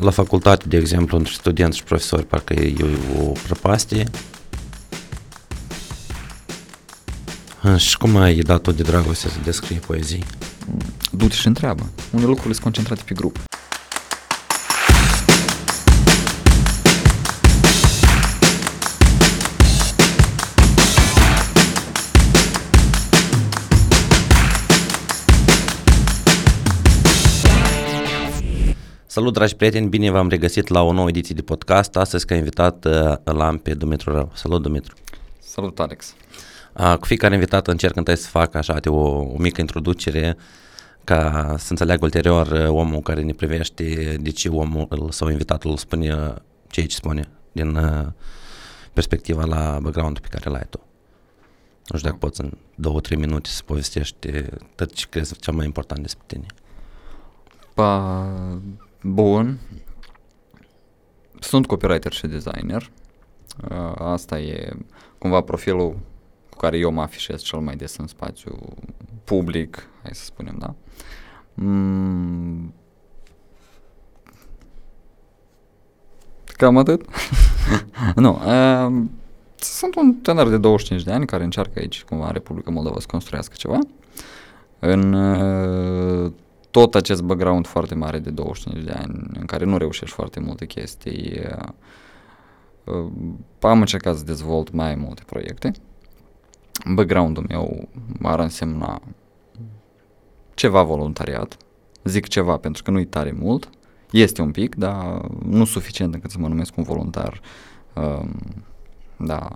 la facultate, de exemplu, între studenți și profesori, parcă e o prăpastie. Și cum ai dat de dragoste să descrii poezii? Du-te și întreabă. Unde lucrurile sunt concentrate pe grup. Salut, dragi prieteni, bine v-am regăsit la o nouă ediție de podcast. Astăzi, ca invitat, uh, l-am pe Dumitru Rău. Salut, Dumitru! Salut, Alex! Cu fiecare invitat încerc întâi să fac așa de o, o mică introducere ca să înțeleagă ulterior uh, omul care ne privește de ce omul sau invitatul spune ceea ce spune din uh, perspectiva la background pe care l-ai tu. Nu știu dacă poți în două, trei minute să povestești tot ce crezi cel mai important despre tine. Pa, Bun. Sunt copywriter și designer. Uh, asta e cumva profilul cu care eu mă afișez cel mai des în spațiu public, hai să spunem, da? Mm. Cam atât? nu. Uh, sunt un tânăr de 25 de ani care încearcă aici, cumva, în Republica Moldova să construiască ceva. În uh, tot acest background foarte mare de 25 de ani în care nu reușești foarte multe chestii, uh, am încercat să dezvolt mai multe proiecte. Background-ul meu ar însemna ceva voluntariat, zic ceva pentru că nu-i tare mult, este un pic, dar nu suficient încât să mă numesc un voluntar, um, da,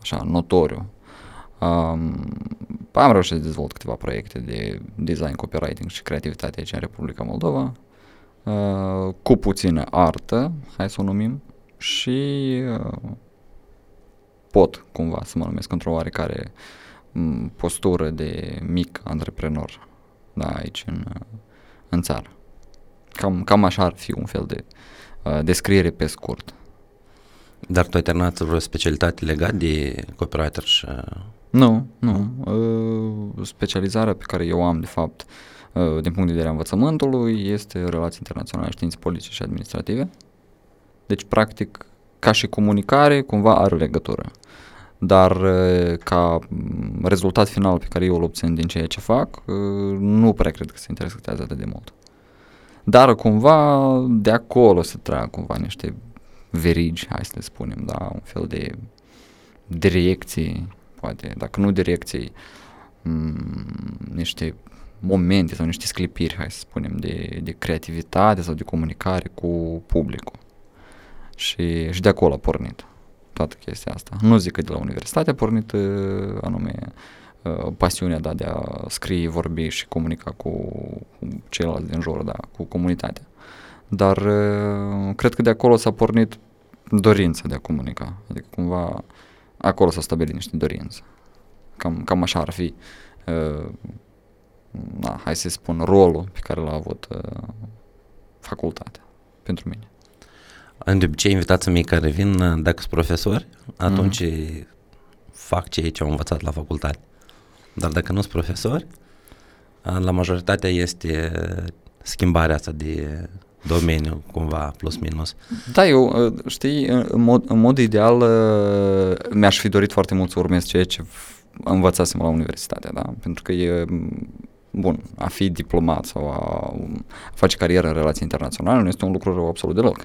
așa, notoriu Um, am reușit să dezvolt câteva proiecte de design, copywriting și creativitate aici în Republica Moldova, uh, cu puțină artă, hai să o numim, și uh, pot cumva să mă numesc într-o oarecare um, postură de mic antreprenor da, aici în, în țară. Cam, cam așa ar fi un fel de uh, descriere pe scurt. Dar tu ai terminat vreo specialitate legată de copywriter și nu, nu. Uh, specializarea pe care eu am, de fapt, uh, din punct de vedere a învățământului, este relații internaționale, științe politice și administrative. Deci, practic, ca și comunicare, cumva are legătură. Dar uh, ca rezultat final pe care eu îl obțin din ceea ce fac, nu prea cred că se interesează atât de mult. Dar cumva de acolo se trag cumva niște verigi, hai să le spunem, da, un fel de direcții poate, dacă nu direcții, m- mm, niște momente sau niște sclipiri, hai să spunem, de, de creativitate sau de comunicare cu publicul. Și, și de acolo a pornit toată chestia asta. Nu zic că de la universitate a pornit uh, anume uh, pasiunea da, de a scrie, vorbi și comunica cu, cu ceilalți din jur, da, cu comunitatea. Dar uh, cred că de acolo s-a pornit dorința de a comunica. Adică cumva acolo s-au stabilit niște dorințe. Cam, cam așa ar fi, uh, na, hai să spun, rolul pe care l-a avut uh, facultatea pentru mine. De obicei, invitații mei care vin, dacă sunt profesori, atunci mm-hmm. fac ceea ce au învățat la facultate. Dar dacă nu sunt profesori, la majoritatea este schimbarea asta de domeniu, cumva, plus minus. Da, eu, uh, știi, în mod, în mod ideal uh, mi-aș fi dorit foarte mult să urmez ceea ce învățasem la universitate, da? Pentru că e, bun, a fi diplomat sau a face carieră în relații internaționale nu este un lucru rău absolut deloc.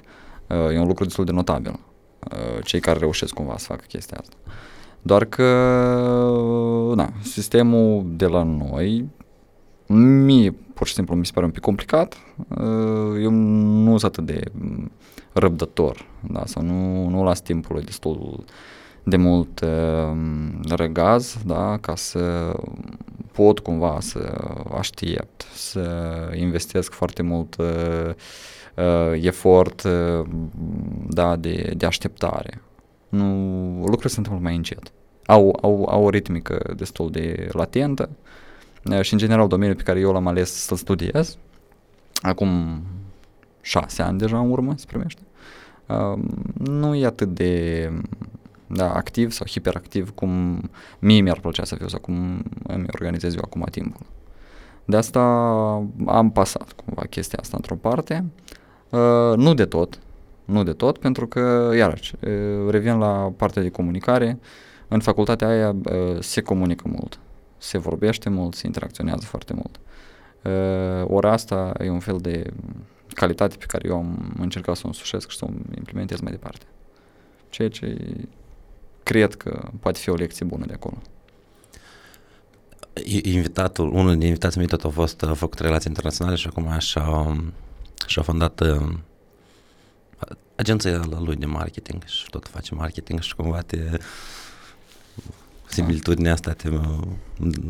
Uh, e un lucru destul de notabil. Cei care reușesc cumva să facă chestia asta. Doar că, da, sistemul de la noi Mie, pur și simplu, mi se pare un pic complicat. Uh, eu nu sunt atât de răbdător, da, sau nu, nu las timpul destul de mult uh, răgaz, da, ca să pot cumva să aștept, să investesc foarte mult uh, uh, efort uh, da, de, de așteptare. Nu, lucrurile se întâmplă mai încet. Au, au, au o ritmică destul de latentă, uh, Eh, și în general domeniul pe care eu l-am ales să-l studiez, acum șase ani deja în urmă se primește, nu e atât de da, activ sau hiperactiv cum mie mi-ar plăcea să fiu sau cum îmi organizez eu acum timpul. De asta am pasat cumva chestia asta într-o parte, Uh, nu de tot, nu de tot, pentru că, iarăși, uh, revin la partea de comunicare, în facultatea aia uh, se comunică mult, se vorbește mult, se interacționează foarte mult. Uh, ora asta e un fel de calitate pe care eu am încercat să o însușesc și să o implementez mai departe. Ceea ce cred că poate fi o lecție bună de acolo. Invitatul, unul din invitații mei tot a fost a făcut relații internaționale și acum și-a, și-a fondat uh, agenția lui de marketing și tot face marketing și cumva te similitudinea asta te,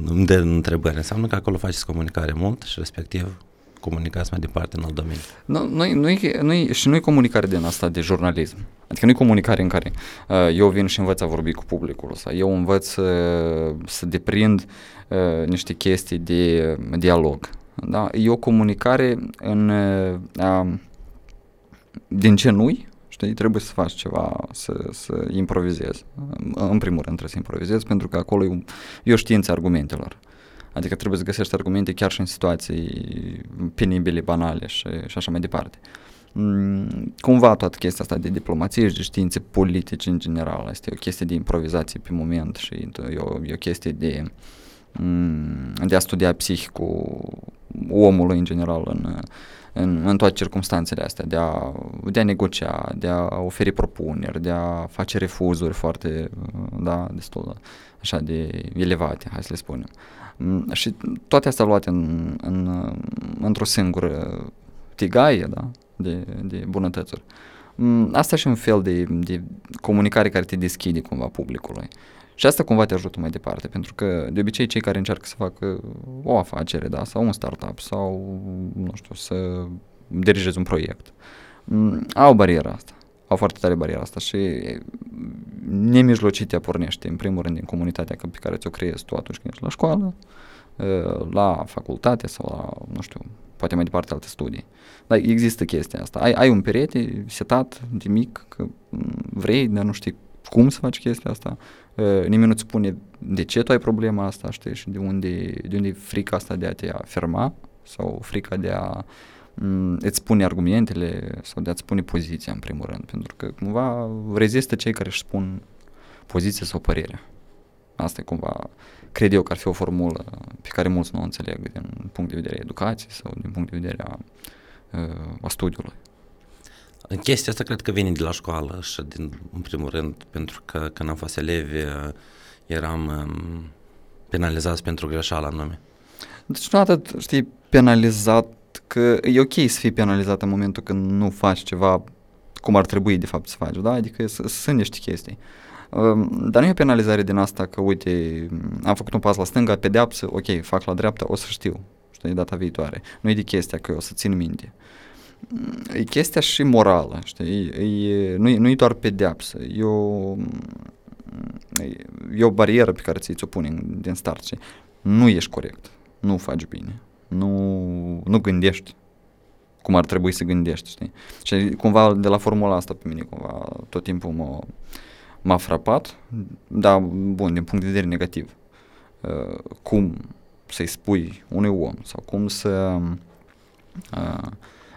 îmi dă întrebări. Înseamnă că acolo faceți comunicare mult și respectiv comunicați mai departe în alt domeniu. Nu, nu, nu, nu, și nu e comunicare din asta de jurnalism. Adică nu e comunicare în care uh, eu vin și învăț a vorbi cu publicul sau eu învăț uh, să deprind uh, niște chestii de uh, dialog. Da? E o comunicare în, uh, din ce nu Știi, trebuie să faci ceva, să, să improvizezi. În primul rând trebuie să improvizezi pentru că acolo e, e o știință argumentelor. Adică trebuie să găsești argumente chiar și în situații penibile, banale și, și așa mai departe. Mm, cumva toată chestia asta de diplomație și de științe politice în general, este o chestie de improvizație pe moment și e o, e o chestie de, mm, de a studia psihicul omului în general în, în, în toate circunstanțele astea, de a, de a negocia, de a oferi propuneri, de a face refuzuri foarte, da, destul așa de elevate, hai să le spunem. Mm, și toate astea luate în, în, într-o singură tigaie, da, de, de bunătățuri. Mm, asta și un fel de, de comunicare care te deschide cumva publicului. Și asta cumva te ajută mai departe, pentru că de obicei cei care încearcă să facă o afacere, da, sau un startup, sau, nu știu, să dirigezi un proiect, mm, au bariera asta, au foarte tare bariera asta și nemijlocitea pornește, în primul rând, din comunitatea pe care ți-o creezi tu atunci când ești la școală, la facultate sau la, nu știu, poate mai departe alte studii. Dar există chestia asta. Ai, ai un perete setat de mic, că vrei, dar nu știi cum să faci chestia asta. Nimeni nu-ți spune de ce tu ai problema asta, știi, și de unde, de unde e frica asta de a te afirma sau frica de a îți spune argumentele sau de a-ți spune poziția în primul rând, pentru că cumva rezistă cei care își spun poziția sau părerea. Asta e cumva, cred eu că ar fi o formulă pe care mulți nu o înțeleg din punct de vedere educației sau din punct de vedere a, a studiului. Chestia asta cred că vine de la școală și din, în primul rând pentru că când am fost elevi eram um, penalizați pentru greșeala anume. Deci nu atât, știi, penalizat, că e ok să fii penalizat în momentul când nu faci ceva cum ar trebui de fapt să faci, da? Adică sunt niște chestii. Um, dar nu e penalizare din asta că, uite, am făcut un pas la stânga, pedeapsă, ok, fac la dreapta, o să știu, știi, data viitoare. Nu e de chestia că o să țin minte. E chestia și morală, știi, e, nu, e, nu e doar pedeapsă, e o, e o barieră pe care ți-o pune din start, știi? Nu ești corect, nu faci bine, nu, nu gândești cum ar trebui să gândești, știi? Și cumva de la formula asta pe mine cumva tot timpul mă, m-a frapat, dar bun, din punct de vedere negativ. Uh, cum să-i spui unui om sau cum să uh,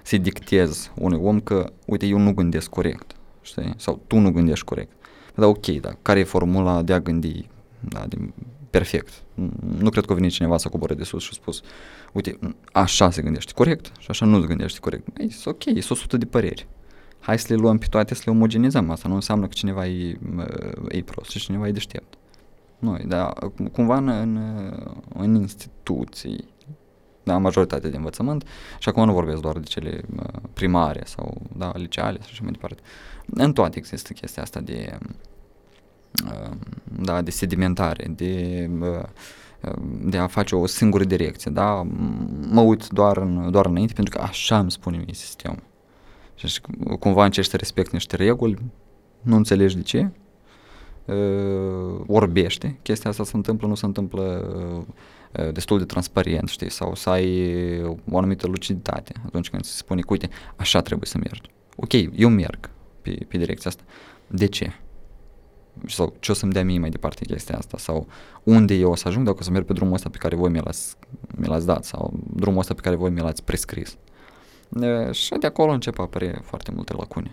să-i dictezi unui om că, uite, eu nu gândesc corect, știi? Sau tu nu gândești corect. Da, ok, dar care e formula de a gândi da, din, perfect? Nu cred că vine cineva să coboare de sus și a spus, uite, așa se gândește corect și așa nu se gândește corect. Ei, ok, sunt 100 de păreri hai să le luăm pe toate, să le omogenizăm. Asta nu înseamnă că cineva e, e prost și cineva e deștept. Nu, dar cumva în, în, în instituții, da, majoritatea de învățământ, și acum nu vorbesc doar de cele primare sau da, liceale și așa mai departe. În toate există chestia asta de da, de sedimentare, de, de a face o singură direcție, da? Mă uit doar, în, doar înainte pentru că așa îmi spune mie sistemul. Și cumva încerci să respecti niște reguli, nu înțelegi de ce, uh, orbește, chestia asta se întâmplă, nu se întâmplă uh, destul de transparent, știi, sau să ai o anumită luciditate atunci când se spune că, uite, așa trebuie să mergi. Ok, eu merg pe, pe direcția asta. De ce? Sau ce o să-mi dea mie mai departe chestia asta? Sau unde eu o să ajung dacă o să merg pe drumul ăsta pe care voi mi l-ați, mi l-ați dat? Sau drumul ăsta pe care voi mi l-ați prescris? Uh, și de acolo încep a apărea foarte multe lacune.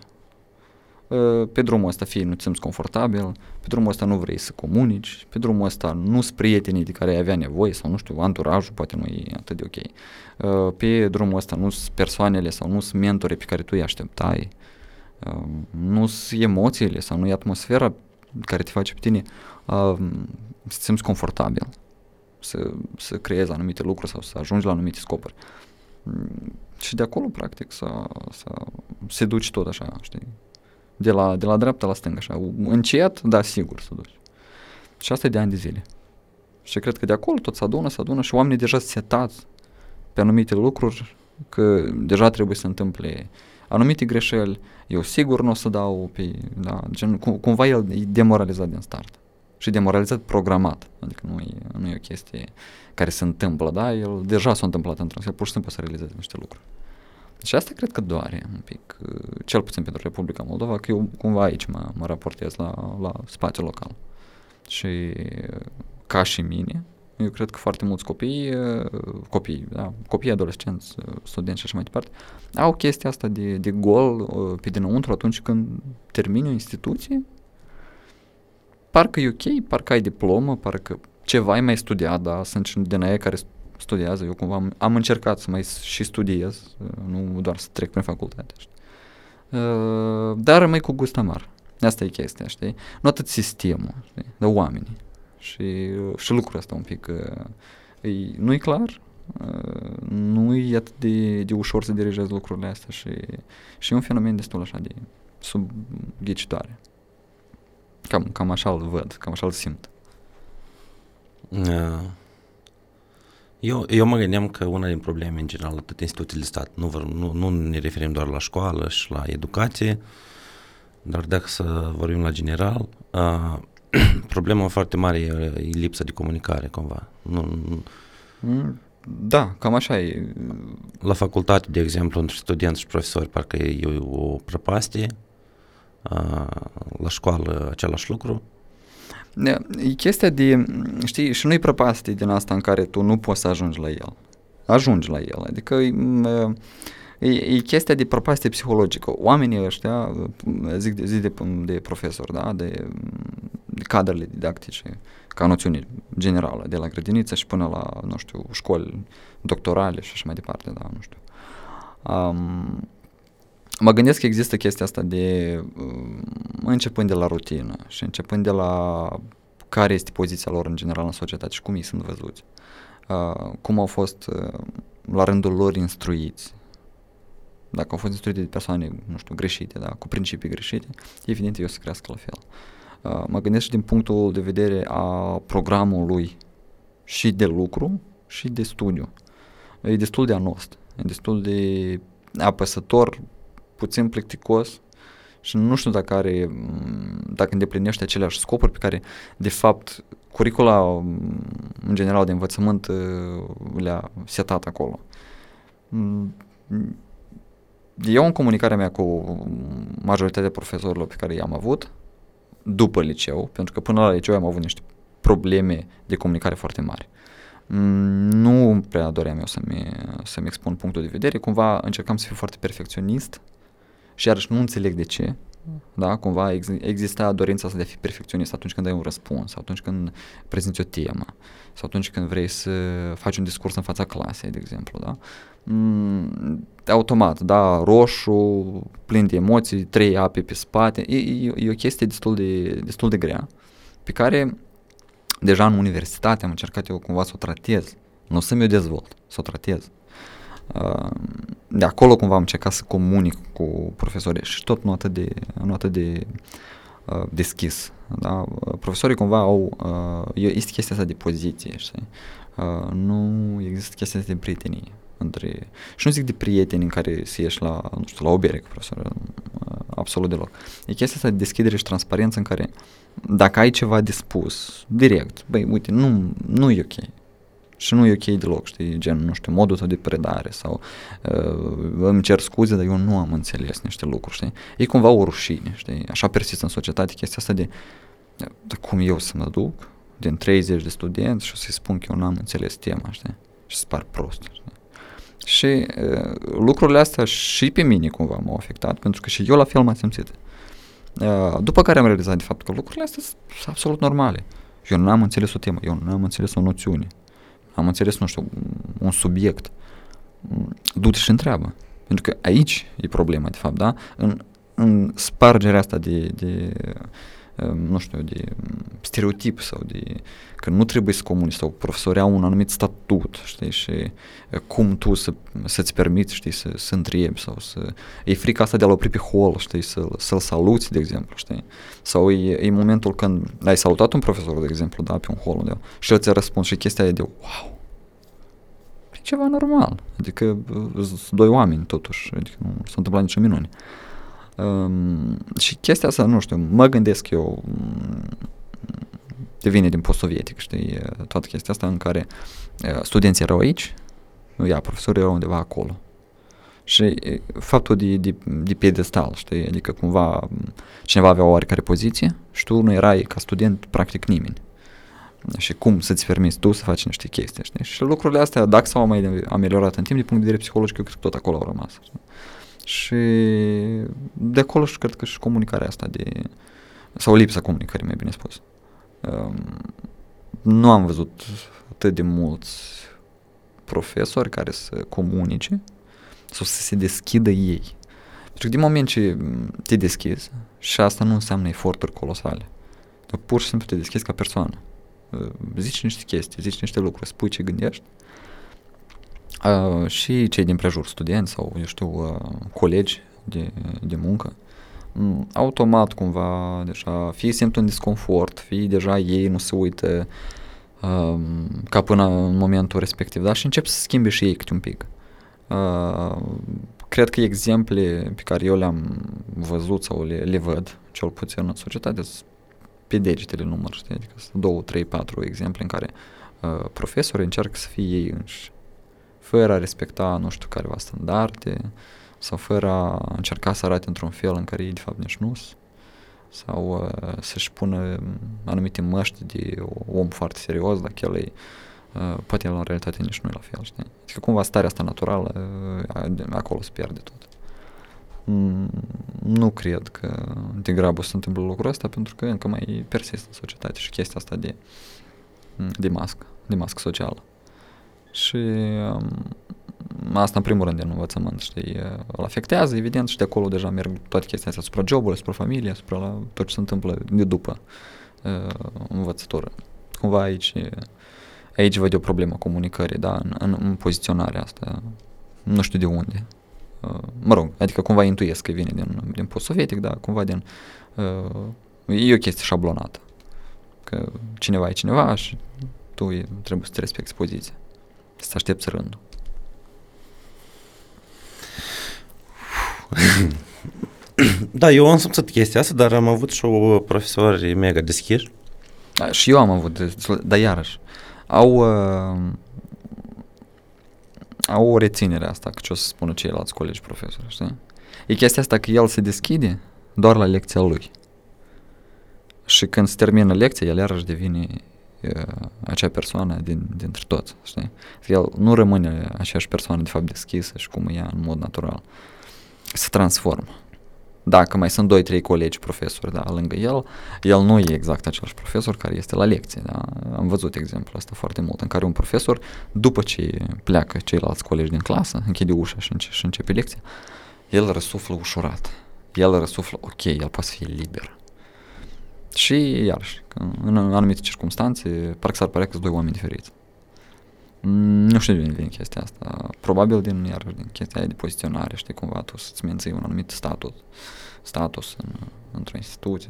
Uh, pe drumul ăsta fie nu ți simți confortabil, pe drumul ăsta nu vrei să comunici, pe drumul ăsta nu sunt prietenii de care ai avea nevoie sau nu știu, anturajul poate nu e atât de ok. Uh, pe drumul ăsta nu sunt persoanele sau nu sunt mentore pe care tu îi așteptai, uh, nu sunt emoțiile sau nu e atmosfera care te face pe tine să simți confortabil, să, să creezi anumite lucruri sau să ajungi la anumite scopuri. Mm, și de acolo, practic, să, să se duci tot așa, știi, de la, de la dreapta la stânga, așa, încet, dar sigur să duci. Și asta e de ani de zile. Și cred că de acolo tot se adună, se adună și oamenii deja setați pe anumite lucruri, că deja trebuie să întâmple anumite greșeli, eu sigur nu o să dau pe, da, gen, cum, cumva el e demoralizat din start. Și demoralizat programat, adică nu e, nu e o chestie care se întâmplă, da, el deja s-a întâmplat într-un fel, pur și simplu să realizeze niște lucruri. Și asta cred că doare un pic, cel puțin pentru Republica Moldova, că eu cumva aici mă, mă raportez la, la spațiul local. Și ca și mine, eu cred că foarte mulți copii, copii, da, copii adolescenți, studenți și așa mai departe, au chestia asta de, de gol pe dinăuntru atunci când termini o instituție, parcă e ok, parcă ai diplomă, parcă ceva ai mai studiat, da, sunt din aia care studiază, eu cumva am, am încercat să mai și studiez, nu doar să trec prin facultate, știi? Uh, dar rămâi cu gust amar. Asta e chestia, știi? Nu atât sistemul, știi? Dar oamenii. Și, și lucrul ăsta un pic uh, e, nu e clar, uh, nu e atât de, de ușor să dirijezi lucrurile astea și, și e un fenomen destul așa de subghicitoare. Cam, cam așa îl văd, cam așa îl simt. Uh. Eu, eu mă gândeam că una din probleme, în general, atât instituțiile de stat, nu, nu, nu ne referim doar la școală și la educație, dar dacă să vorbim la general, uh, problema foarte mare e, e lipsa de comunicare, cumva. Nu, nu, mm, da, cam așa e. La facultate, de exemplu, între studenți și profesori, parcă e o prăpastie, uh, la școală același lucru, E chestia de, știi, și nu-i prăpastie din asta în care tu nu poți să ajungi la el. Ajungi la el, adică e, e, e chestia de prăpastie psihologică. Oamenii ăștia, zic de, zic de, de profesori, da, de, de cadrele didactice, ca noțiune generală, de la grădiniță și până la, nu știu, școli doctorale și așa mai departe, da, nu știu. Um, mă gândesc că există chestia asta de uh, începând de la rutină și începând de la care este poziția lor în general în societate și cum ei sunt văzuți, uh, cum au fost uh, la rândul lor instruiți, dacă au fost instruite de persoane, nu știu, greșite, da, cu principii greșite, evident eu să crească la fel. Uh, mă gândesc și din punctul de vedere a programului și de lucru și de studiu. E destul de anost, e destul de apăsător puțin plicticos și nu știu dacă are, dacă îndeplinește aceleași scopuri pe care, de fapt, curicula, în general, de învățământ le-a setat acolo. Eu, în comunicarea mea cu majoritatea profesorilor pe care i-am avut, după liceu, pentru că până la liceu am avut niște probleme de comunicare foarte mari. Nu prea doream eu să-mi, să-mi expun punctul de vedere, cumva încercam să fiu foarte perfecționist și iarăși nu înțeleg de ce, da, cumva ex- exista dorința asta de a fi perfecționist atunci când ai un răspuns, atunci când prezinți o temă, sau atunci când vrei să faci un discurs în fața clasei, de exemplu, da? Mm, automat, da, roșu, plin de emoții, trei ape pe spate, e, e, e o chestie destul de, destul de grea, pe care deja în universitate am încercat eu cumva să o tratez, nu să mi-o dezvolt, să o tratez de acolo cumva am încercat să comunic cu profesorii și tot nu atât de, nu atât de uh, deschis. Da? Profesorii cumva au, uh, este chestia asta de poziție, știi? Uh, nu există chestia asta de prietenie între, și nu zic de prieteni în care să ieși la, nu știu, la o bere cu profesor, uh, absolut deloc. E chestia asta de deschidere și transparență în care dacă ai ceva de spus, direct, băi, uite, nu, nu e ok, și nu e ok deloc, știi, gen, nu știu, modul tău de predare sau uh, îmi cer scuze, dar eu nu am înțeles niște lucruri, știi? E cumva o rușine, știi? Așa persistă în societate chestia asta de, de cum eu să mă duc din 30 de studenți și o să-i spun că eu n-am înțeles tema, știi? Și să par prost, știi? Și uh, lucrurile astea și pe mine cumva m-au afectat, pentru că și eu la fel m-am simțit. Uh, după care am realizat de fapt că lucrurile astea sunt absolut normale. Eu n-am înțeles o temă, eu n-am înțeles o noțiune, am înțeles, nu știu, un subiect. Du-te și întreabă. Pentru că aici e problema, de fapt, da? În, în spargerea asta de, de Ehm, nu știu, de stereotip sau de că nu trebuie să comunici sau profesorii au un anumit statut, știi, și cum tu să, să-ți permiți, știi, să, să întrebi sau să... E frica asta de a-l opri pe hol, știi, să, să-l saluți, de exemplu, știi? Sau e, e momentul când ai salutat un profesor, de exemplu, da, pe un hol unde și el ți-a răspuns și chestia e de wow, e ceva normal, adică sunt doi oameni totuși, adică nu s-a întâmplat nicio minune. Uh, Um, și chestia asta, nu știu, mă gândesc eu, devine din post-sovietic, știi, toată chestia asta în care studenții erau aici, ia, profesorii erau undeva acolo. Și faptul de, de, de pedestal, știi, adică cumva cineva avea o oarecare poziție și tu nu erai ca student practic nimeni. Și cum să-ți permiți tu să faci niște chestii, știi? Și lucrurile astea, dacă s-au mai ameliorat în timp, din punct de vedere psihologic, eu cred că tot acolo au rămas. Știi? Și de acolo și cred că și comunicarea asta de, sau lipsa comunicării, mai bine spus. Um, nu am văzut atât de mulți profesori care să comunice sau să se deschidă ei. Pentru că din moment ce te deschizi, și asta nu înseamnă eforturi colosale, tu pur și simplu te deschizi ca persoană. Uh, zici niște chestii, zici niște lucruri, spui ce gândești Uh, și cei din prejur, studenți sau, eu știu, uh, colegi de, de muncă, um, automat cumva deja fie simt un disconfort, fie deja ei nu se uită uh, ca până în momentul respectiv, dar și încep să schimbe și ei câte un pic. Uh, cred că exemple pe care eu le-am văzut sau le, le văd, cel puțin în societate, pe degetele număr, știi? Adică sunt două, trei, patru exemple în care uh, profesorii încearcă să fie ei înși fără a respecta nu știu careva standarde sau fără a încerca să arate într-un fel în care ei de fapt nici nu sau uh, să-și pună anumite măști de om foarte serios, dacă el e, uh, poate el în realitate nici nu e la fel, știi? Adică cumva starea asta naturală, uh, acolo se pierde tot. Mm, nu cred că de grabă se întâmplă lucrul ăsta pentru că încă mai persistă în societate și chestia asta de, de mască, de mască socială. Și um, asta în primul rând în învățământ, știi, îl afectează, evident, și de acolo deja merg toate chestiile astea asupra jobului, asupra familiei, asupra la tot ce se întâmplă de după uh, învățătură. Cumva aici, aici văd o problemă comunicării, da, în, în, în poziționarea asta, nu știu de unde. Uh, mă rog, adică cumva intuiesc că vine din, din post-sovietic, da, cumva din, uh, e o chestie șablonată. Că cineva e cineva și tu trebuie să te respecti poziția să aștepți rândul. da, eu am simțit chestia asta, dar am avut și o profesori mega deschiși. Da, și eu am avut, dar iarăși, au, uh, au o reținere asta, că ce o să spună ceilalți colegi profesori, știi? E chestia asta că el se deschide doar la lecția lui. Și când se termină lecția, el iarăși devine acea persoană din, dintre toți, știi? El nu rămâne aceeași persoană de fapt deschisă și cum e în mod natural. Se transformă. Dacă mai sunt 2-3 colegi profesori, da, lângă el, el nu e exact același profesor care este la lecție, da? Am văzut exemplul ăsta foarte mult, în care un profesor, după ce pleacă ceilalți colegi din clasă, închide ușa și, înce- și începe lecția, el răsuflă ușurat. El răsuflă, ok, el poate să fie liber și, iarăși, în anumite circunstanțe, parcă s-ar părea că sunt doi oameni diferiți. Mm, nu știu de unde vine chestia asta. Probabil din, iarăși, din chestia aia de poziționare, știi, cumva tu să-ți menții un anumit status, status în, într-o instituție.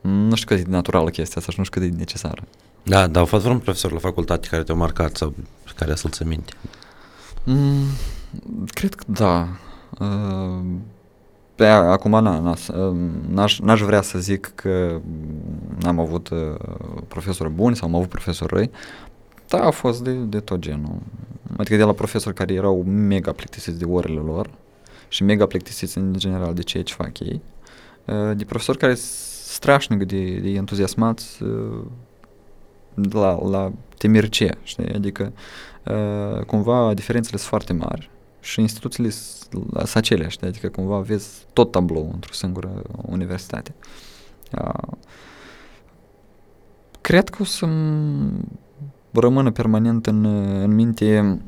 Nu știu cât de naturală chestia asta și nu știu cât de necesară. Da, dar au fost vreun profesor la facultate care te-au marcat sau care să-ți minte? Mm, cred că da. Uh, pe acum na, n-aș, n-aș vrea să zic că n-am avut uh, profesori buni sau am avut profesori răi, dar a fost de, de tot genul. Adică de la profesori care erau mega plictisiți de orele lor și mega plictisiți în general de ceea ce fac ei, uh, de profesori care strașnic de, de entuziasmați uh, la, la temirce, știi? Adică uh, cumva diferențele sunt foarte mari și instituțiile sunt aceleași, știi? adică cumva vezi tot tablou într-o singură universitate. Uh, cred că o să rămână permanent în, în minte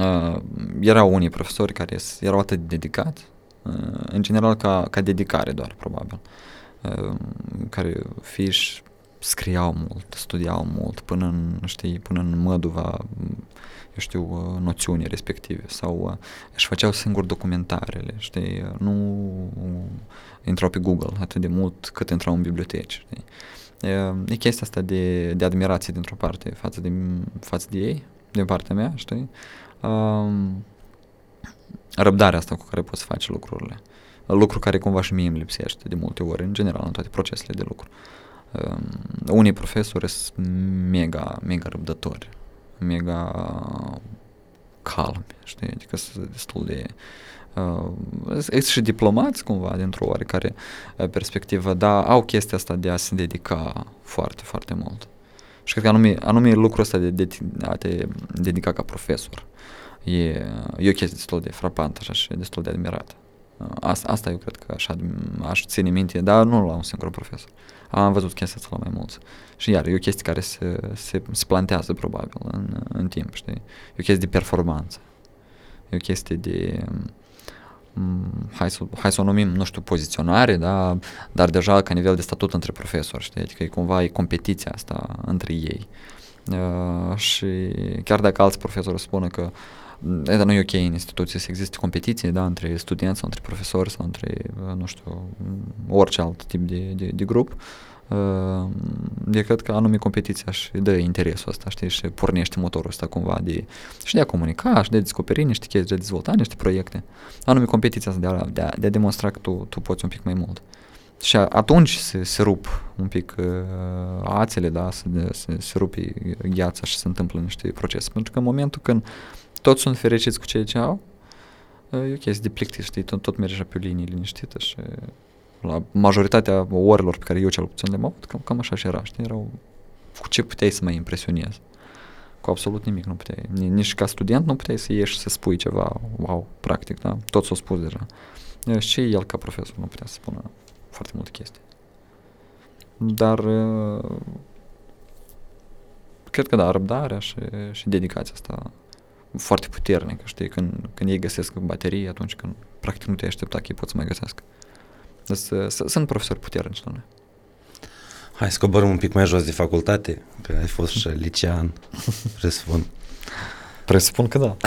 uh, erau unii profesori care erau atât de dedicați, uh, în general ca, ca dedicare doar, probabil, uh, care fiși scriau mult, studiau mult, până în, știi, până în măduva, eu știu, uh, noțiunii respective sau uh, își făceau singur documentarele, știi, uh, nu intrau pe Google atât de mult cât intrau în biblioteci, știi. E chestia asta de, de admirație dintr-o parte față de, față de ei, din partea mea, știi? Um, răbdarea asta cu care poți să faci lucrurile. Lucru care cumva și mie îmi lipsește de multe ori, în general, în toate procesele de lucru. Um, unii profesori sunt mega, mega răbdători, mega calmi, știi? Adică sunt destul de uh, sunt și diplomați cumva dintr-o oarecare uh, perspectivă, dar au chestia asta de a se dedica foarte, foarte mult. Și cred că anume, anume lucrul ăsta de, de a te dedica ca profesor e, e o chestie destul de frapantă așa și destul de admirată. Uh, asta, asta eu cred că așa aș ține minte, dar nu la un singur profesor. Am văzut chestia asta la mai mulți. Și iar, e o chestie care se, se, se plantează probabil în, în timp, știi? E o chestie de performanță. E o chestie de Mm, hai să, hai să o numim, nu știu, poziționare, da? dar deja ca nivel de statut între profesori, știi? Adică e cumva e competiția asta între ei. Uh, și chiar dacă alți profesori spună că Asta nu e ok în instituție să existe competiție da, între studenți sau între profesori sau între, uh, nu știu, orice alt tip de, de, de grup. Uh, eu cred că anume competiția și dă interesul ăsta, știi, și pornește motorul ăsta cumva de, și de a comunica și de a descoperi niște chestii, de a dezvolta niște proiecte. Anume competiția asta de a, de a, de a demonstra că tu, tu poți un pic mai mult. Și atunci se, se rup un pic uh, ațele, da, se, se, se rupe gheața și se întâmplă niște procese. Pentru că în momentul când toți sunt fericiți cu ceea ce au, uh, e o chestie de plictis, știi, tot, tot merge pe o linie liniștită și la majoritatea orelor pe care eu cel puțin le-am avut, cam, cam așa și era, știi, erau cu ce puteai să mai impresionezi. Cu absolut nimic nu puteai. Nici ca student nu puteai să ieși să spui ceva, wow, practic, da? Tot s-o spus deja. Și el ca profesor nu putea să spună foarte multe chestii. Dar cred că da, răbdarea și, și dedicația asta foarte puternică, știi, când, când ei găsesc baterii, atunci când practic nu te aștepta că ei pot să mai găsească. Sunt profesori puternici la noi. Hai să coborăm un pic mai jos de facultate, că ai fost și licean, presupun. Presupun că da.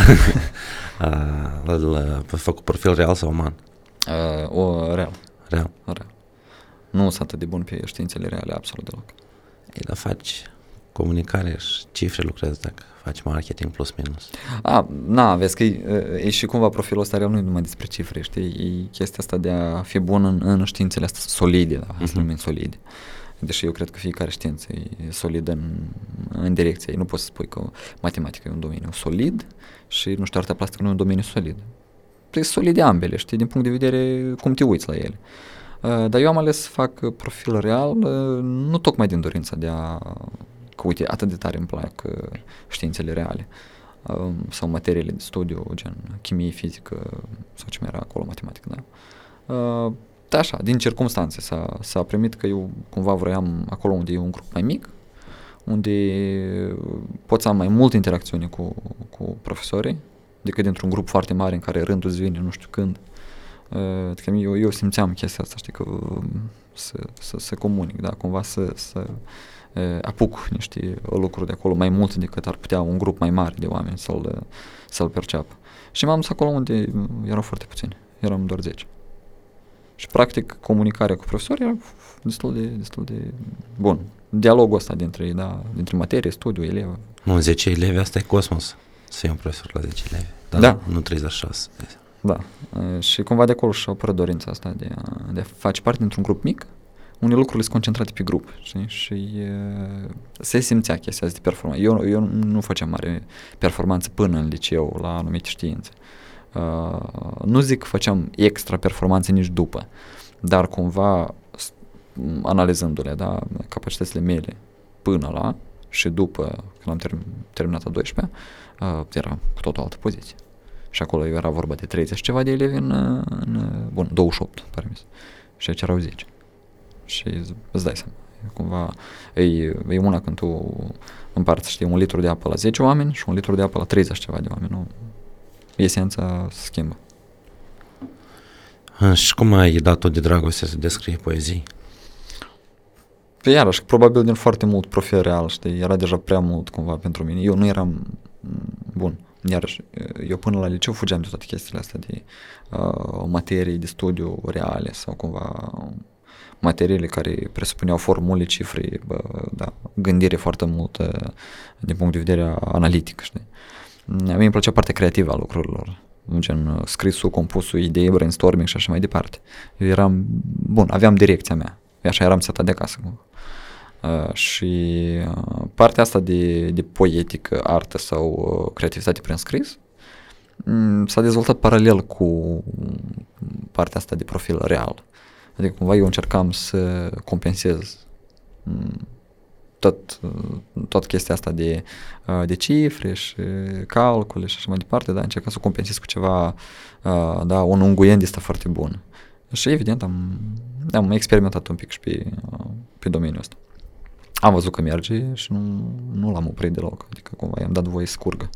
Ai făcut profil real sau uman? Uh, o, real. Real? Real. Nu sunt atât de bun pe științele reale, absolut deloc. Ei, dar faci comunicare și cifre lucrezi dacă faci marketing plus minus. A, na, vezi că e, e și cumva profilul ăsta real nu e numai despre cifre, știi? E chestia asta de a fi bun în, în științele astea solide, da, uh-huh. să numim solide. Deși eu cred că fiecare știință e solidă în, în direcția ei. Nu poți să spui că matematica e un domeniu solid și, nu știu, arta plastică nu e un domeniu solid. Trebuie solide ambele, știi, din punct de vedere cum te uiți la ele. Uh, dar eu am ales să fac profil real, uh, nu tocmai din dorința de a că uite, atât de tare îmi plac uh, științele reale uh, sau materiile de studiu, gen chimie, fizică sau ce mai era acolo, matematică, da. Uh, da, așa, din circunstanțe s-a, s-a primit că eu cumva vroiam acolo unde e un grup mai mic, unde pot să am mai multe interacțiune cu, cu profesorii decât dintr-un grup foarte mare în care rândul îți vine nu știu când. Uh, adică eu, eu simțeam chestia asta, știi, că um, să, să, să comunic, da, cumva să, să apuc niște lucruri de acolo mai mult decât ar putea un grup mai mare de oameni să-l, să-l perceapă. Și m-am dus acolo unde erau foarte puțini, eram doar 10. Și practic comunicarea cu profesorii era destul de, destul de bun. Dialogul ăsta dintre, da, dintre materie, studiu, elev. Nu, 10 elevi, asta e cosmos. Să fii un profesor la 10 elevi. Dar da. Nu 36. Da. Și cumva de acolo și-a apărut dorința asta de a, de a face parte dintr-un grup mic unde lucrurile sunt concentrate pe grup știi? și uh, se simțea chestia asta de performanță. Eu, eu nu făceam mare performanță până în liceu la anumite științe. Uh, nu zic că făceam extra performanțe nici după, dar cumva analizându-le, da, capacitățile mele până la și după când am term- terminat a 12 uh, era cu totul altă poziție. Și acolo era vorba de 30 ceva de elevi în, în bun, 28, pare mi Și aici erau 10. Și îți dai seama, cumva, e, e una când tu împarți, știi, un litru de apă la 10 oameni și un litru de apă la 30 ceva de oameni, nu? Esența se schimbă. Și cum ai dat-o de dragoste să descrii poezii? Pe iarăși, probabil din foarte mult profil real, știi, era deja prea mult cumva pentru mine. Eu nu eram bun. Iarăși, eu până la liceu fugeam de toate chestiile astea de uh, materii de studiu reale sau cumva materiile care presupuneau formule, cifre, bă, da, gândire foarte multă din punct de vedere analitic, știi. Mie îmi plăcea partea creativă a lucrurilor, gen scrisul, compusul, idei, brainstorming și așa mai departe. Eu eram, bun, aveam direcția mea, eu așa eram setat de acasă. Uh, și uh, partea asta de, de poetică, artă sau uh, creativitate prin scris um, s-a dezvoltat paralel cu partea asta de profil real. Adică cumva eu încercam să compensez um, tot, tot chestia asta de, uh, de cifre și calcule și așa mai departe, da, încercam să compensez cu ceva, uh, da, un unguient este foarte bun. Și evident am, am experimentat un pic și pe, uh, pe domeniul ăsta. Am văzut că merge și nu, nu l-am oprit deloc, adică cumva i-am dat voie să curgă.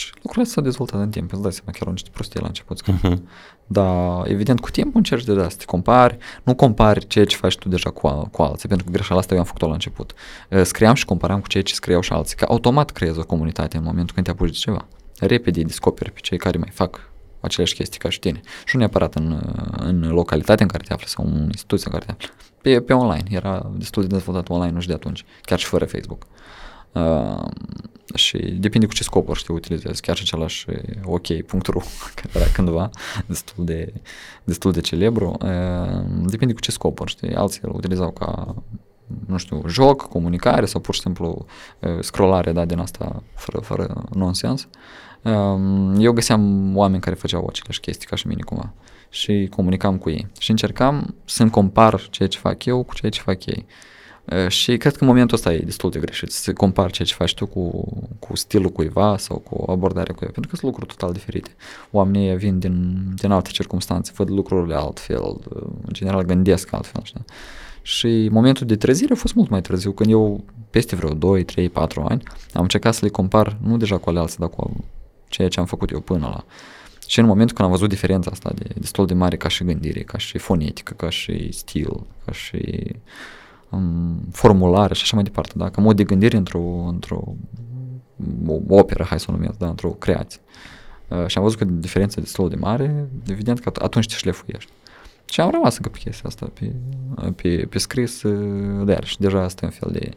Și lucrurile s-au dezvoltat în timp, îți dai seama, chiar au niște prostii la început. Uh-huh. Dar, evident, cu timpul încerci de asta, te compari, nu compari ceea ce faci tu deja cu, cu alții, pentru că greșeala asta eu am făcut-o la început. Scriam și comparam cu ceea ce scriau și alții, că automat creezi o comunitate în momentul când te apuci de ceva. Repede descoperi pe cei care mai fac aceleași chestii ca și tine. Și nu neapărat în, în localitatea în care te afli sau în instituția în care te afli. Pe, pe online. Era destul de dezvoltat online nu și de atunci, chiar și fără Facebook. Uh, și depinde cu ce scopuri știi, utilizezi. Chiar și același ok.ru, care era cândva destul de, destul de celebru, uh, depinde cu ce scopuri, știi. Alții îl utilizau ca nu știu, joc, comunicare sau pur și simplu uh, scrollare, da, din asta fără, fără nonsens. Uh, eu găseam oameni care făceau aceleași chestii ca și mine cumva și comunicam cu ei și încercam să-mi compar ceea ce fac eu cu ceea ce fac ei. Uh, și cred că în momentul ăsta e destul de greșit să compari ceea ce faci tu cu, cu stilul cuiva sau cu abordarea cuiva, pentru că sunt lucruri total diferite. Oamenii vin din, din alte circunstanțe, văd lucrurile altfel, în general gândesc altfel, știi? Și momentul de trezire a fost mult mai târziu, când eu, peste vreo 2, 3, 4 ani, am încercat să le compar, nu deja cu ale alții, dar cu ceea ce am făcut eu până la. Și în momentul când am văzut diferența asta de, destul de mare ca și gândire, ca și fonetică, ca și stil, ca și um, formulare și așa mai departe, da? ca mod de gândire într-o, într-o operă, hai să o numesc, da? într-o creație. Uh, și am văzut că diferența e destul de mare, evident că atunci te șlefuiești. Și am rămas încă pe chestia asta, pe, pe, pe scris, uh, de și deja asta e un fel de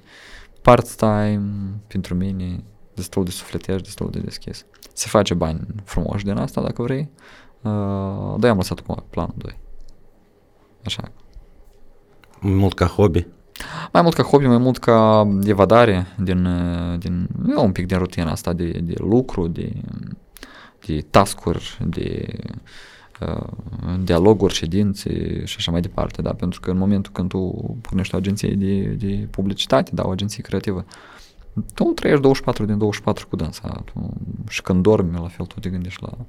part-time pentru mine, destul de sufleteș, destul de deschis. Se face bani frumoși din asta, dacă vrei, uh, dar am lăsat cu planul 2. Așa. Mult ca hobby? Mai mult ca hobby, mai mult ca evadare din, din eu, un pic din rutina asta de, de lucru, de, de tascuri, de uh, dialoguri, ședințe și așa mai departe, da? Pentru că în momentul când tu pornești o agenție de, de publicitate, da, o agenție creativă, tu trăiești 24 din 24 cu dânsa. Tu, și când dormi, la fel, tu te gândești la uh,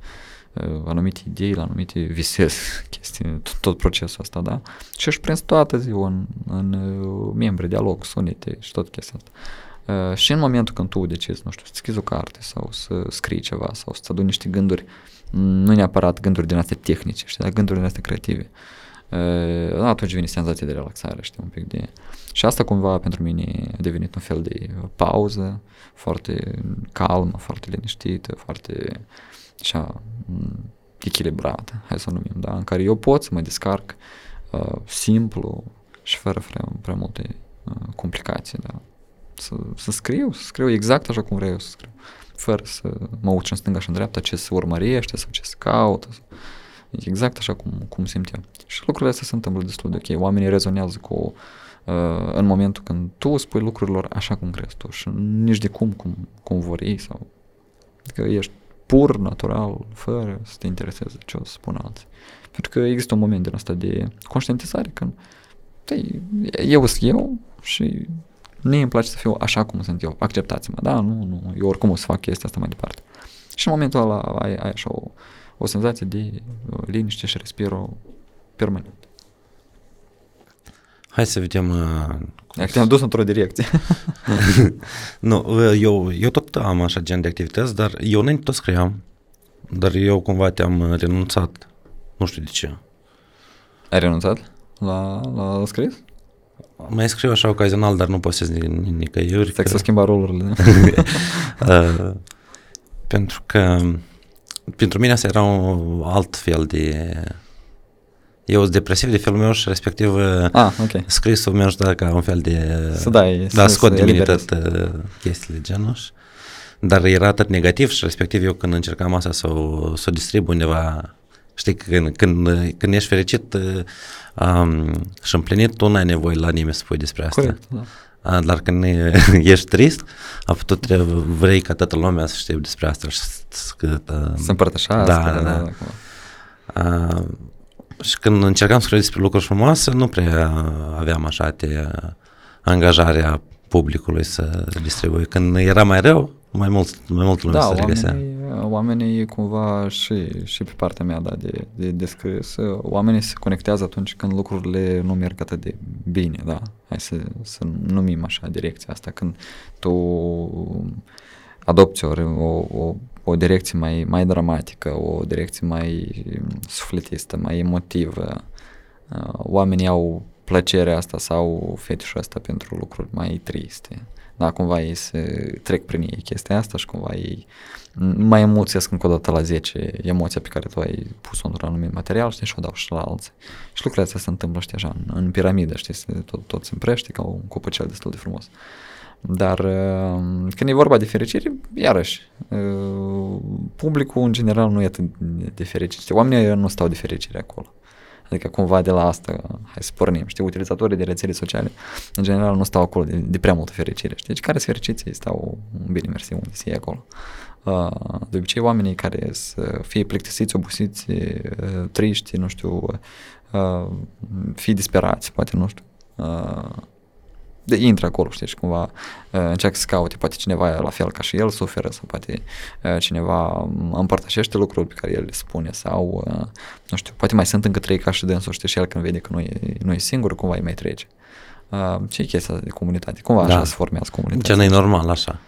anumite idei, la anumite visezi chestii, tot, tot procesul ăsta, da? Și își prins toată ziua în, în uh, membri, dialog, sunete și tot chestia asta. Uh, și în momentul când tu decizi, nu știu, să schizi o carte sau să scrii ceva sau să-ți aduni niște gânduri, nu neapărat gânduri din astea tehnice, știi, dar gânduri din astea creative. Uh, atunci vine senzația de relaxare, știi, un pic de... Și asta cumva pentru mine a devenit un fel de pauză, foarte calmă, foarte liniștită, foarte așa echilibrată, hai să o numim, da, în care eu pot să mă descarc uh, simplu și fără prea, prea multe uh, complicații, da. Să, să scriu, să scriu exact așa cum vreau eu să scriu, fără să mă uit în stânga și în dreapta ce se urmărește sau ce se caută, exact așa cum, cum simt eu. Și lucrurile astea se întâmplă destul de ok. Oamenii rezonează cu uh, în momentul când tu spui lucrurilor așa cum crezi tu și nici de cum, cum, cum vor ei sau că ești pur, natural, fără să te intereseze ce o să spun alții. Pentru că există un moment din asta de conștientizare când eu sunt eu și mie îmi place să fiu așa cum sunt eu, acceptați-mă, da, nu, nu, eu oricum o să fac chestia asta mai departe. Și în momentul ăla ai, ai așa o, o senzație de uh, liniște și respiro permanent. Hai să vedem... Uh, cum te-am dus într-o direcție. nu, uh, eu, eu tot am așa gen de activități, dar eu înainte tot scriam, dar eu cumva te-am uh, renunțat. Nu știu de ce. Ai renunțat la, la scris? Mai scriu așa ocazional, dar nu postez nicăieri. Stai că... să schimba rolurile. uh, pentru că pentru mine asta era un alt fel de... Eu sunt depresiv de felul meu și respectiv ah, okay. scrisul meu și ca un fel de... Să dai, da, scot să de mine tot chestiile genul și, Dar era atât negativ și respectiv eu când încercam asta să o, să o distribu undeva Știi, când, când, când ești fericit um, și împlinit, tu n-ai nevoie la nimeni să spui despre asta. Corect, da. A, dar când ești trist, tu trebuie, vrei ca toată lumea să știe despre asta și să... Uh, să împărtășească. Da, da, da. da. A, și când încercam să scriu despre lucruri frumoase, nu prea aveam așa de angajarea publicului să distribui. Când era mai rău, mai mult, mai mult lume da, se regăsea. Oamenii, oamenii cumva și, și pe partea mea da, de, de, de scris, oamenii se conectează atunci când lucrurile nu merg atât de bine, da. Hai să, să numim așa direcția asta, când tu adopți o, o, o, o direcție mai, mai dramatică, o direcție mai sufletistă, mai emotivă, oamenii au plăcerea asta sau fetișul ăsta pentru lucruri mai triste da, cumva ei se trec prin ei chestia asta și cumva ei mai emoțiesc încă o dată la 10 emoția pe care tu ai pus-o într-un anumit material, știi, și o dau și la alții. Și lucrurile astea se întâmplă, știi, așa, în, în piramidă, știi, se, tot, tot se împrește ca un copăcel destul de frumos. Dar uh, când e vorba de fericire, iarăși, uh, publicul în general nu e atât de fericit. Oamenii nu stau de fericire acolo. Adică cumva de la asta, hai să pornim, știi, utilizatorii de rețele sociale, în general nu stau acolo de, de prea multă fericire, știi, deci care sunt fericiți, ei stau bine, mersi, unde se e acolo. Uh, de obicei oamenii care să fie plictisiți, obosiți, uh, triști, nu știu, uh, fie disperați, poate, nu știu, de intră acolo, știi, și cumva uh, încearcă să caute, poate cineva la fel ca și el suferă sau poate uh, cineva împărtășește lucruri pe care el le spune sau, uh, nu știu, poate mai sunt încă trei ca și dânsul, știi, și el când vede că nu e, nu e singur, cumva îi mai trece. Uh, ce e chestia de comunitate? Cumva da. așa se formează comunitatea. Ce nu e normal așa.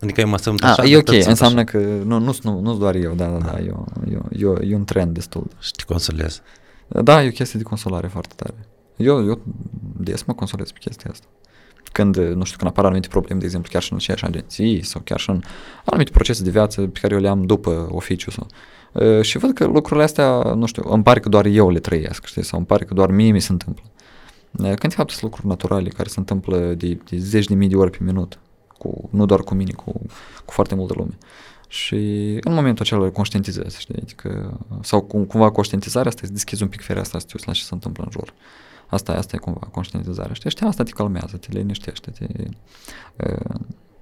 Adică eu mă sunt ah, așa. E ok, înseamnă așa. că nu, nu, nu, nu doar eu, da, da, da, da eu, eu, eu, e un trend destul. Și te consolezi. Da, e o chestie de consolare foarte tare. Eu, eu des mă consolez pe chestia asta. Când, nu știu, când apar anumite probleme, de exemplu, chiar și în aceeași agenții sau chiar și în anumite procese de viață pe care eu le am după oficiu sau Uh, și văd că lucrurile astea, nu știu, îmi pare că doar eu le trăiesc, știi, sau îmi pare că doar mie mi se întâmplă. Uh, când de fapt sunt lucruri naturale care se întâmplă de, de zeci de mii de ori pe minut, cu, nu doar cu mine, cu, cu foarte multă lume. Și în momentul acela conștientizezi, știi, adică, sau cum, cumva conștientizarea asta, îți deschizi un pic fereastra să te uiți la ce se întâmplă în jur. Asta, asta e cumva conștientizarea. Știi? Și asta te calmează, te liniștește, te,